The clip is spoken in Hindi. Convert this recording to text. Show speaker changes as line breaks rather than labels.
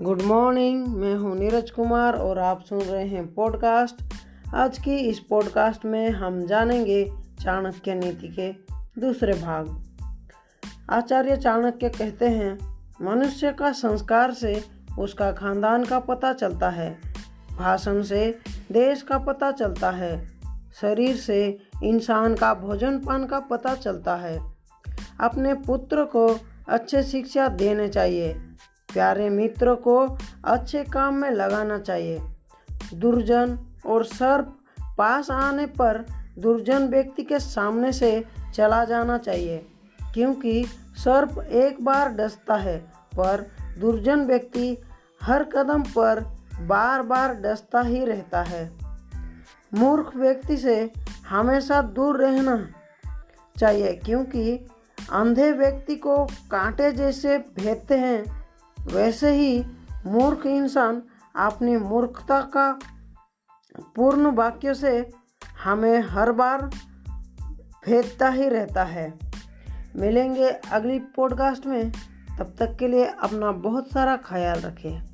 गुड मॉर्निंग, मैं हूँ नीरज कुमार और आप सुन रहे हैं पॉडकास्ट। आज की इस पॉडकास्ट में हम जानेंगे चाणक्य नीति के दूसरे भाग। आचार्य चाणक्य कहते हैं, मनुष्य का संस्कार से उसका खानदान का पता चलता है, भाषण से देश का पता चलता है, शरीर से इंसान का भोजन पान का पता चलता है। अपने पुत्र को अच्छे शिक्षा देने चाहिए। प्यारे मित्र को अच्छे काम में लगाना चाहिए। दुर्जन और सर्प पास आने पर दुर्जन व्यक्ति के सामने से चला जाना चाहिए, क्योंकि सर्प एक बार डसता है, पर दुर्जन व्यक्ति हर कदम पर बार बार डसता ही रहता है। मूर्ख व्यक्ति से हमेशा दूर रहना चाहिए, क्योंकि अंधे व्यक्ति को कांटे जैसे भेदते हैं वैसे ही मूर्ख इंसान अपनी मूर्खता का पूर्ण वाक्य से हमें हर बार फेंकता ही रहता है। मिलेंगे अगली पॉडकास्ट में। तब तक के लिए अपना बहुत सारा ख्याल रखें।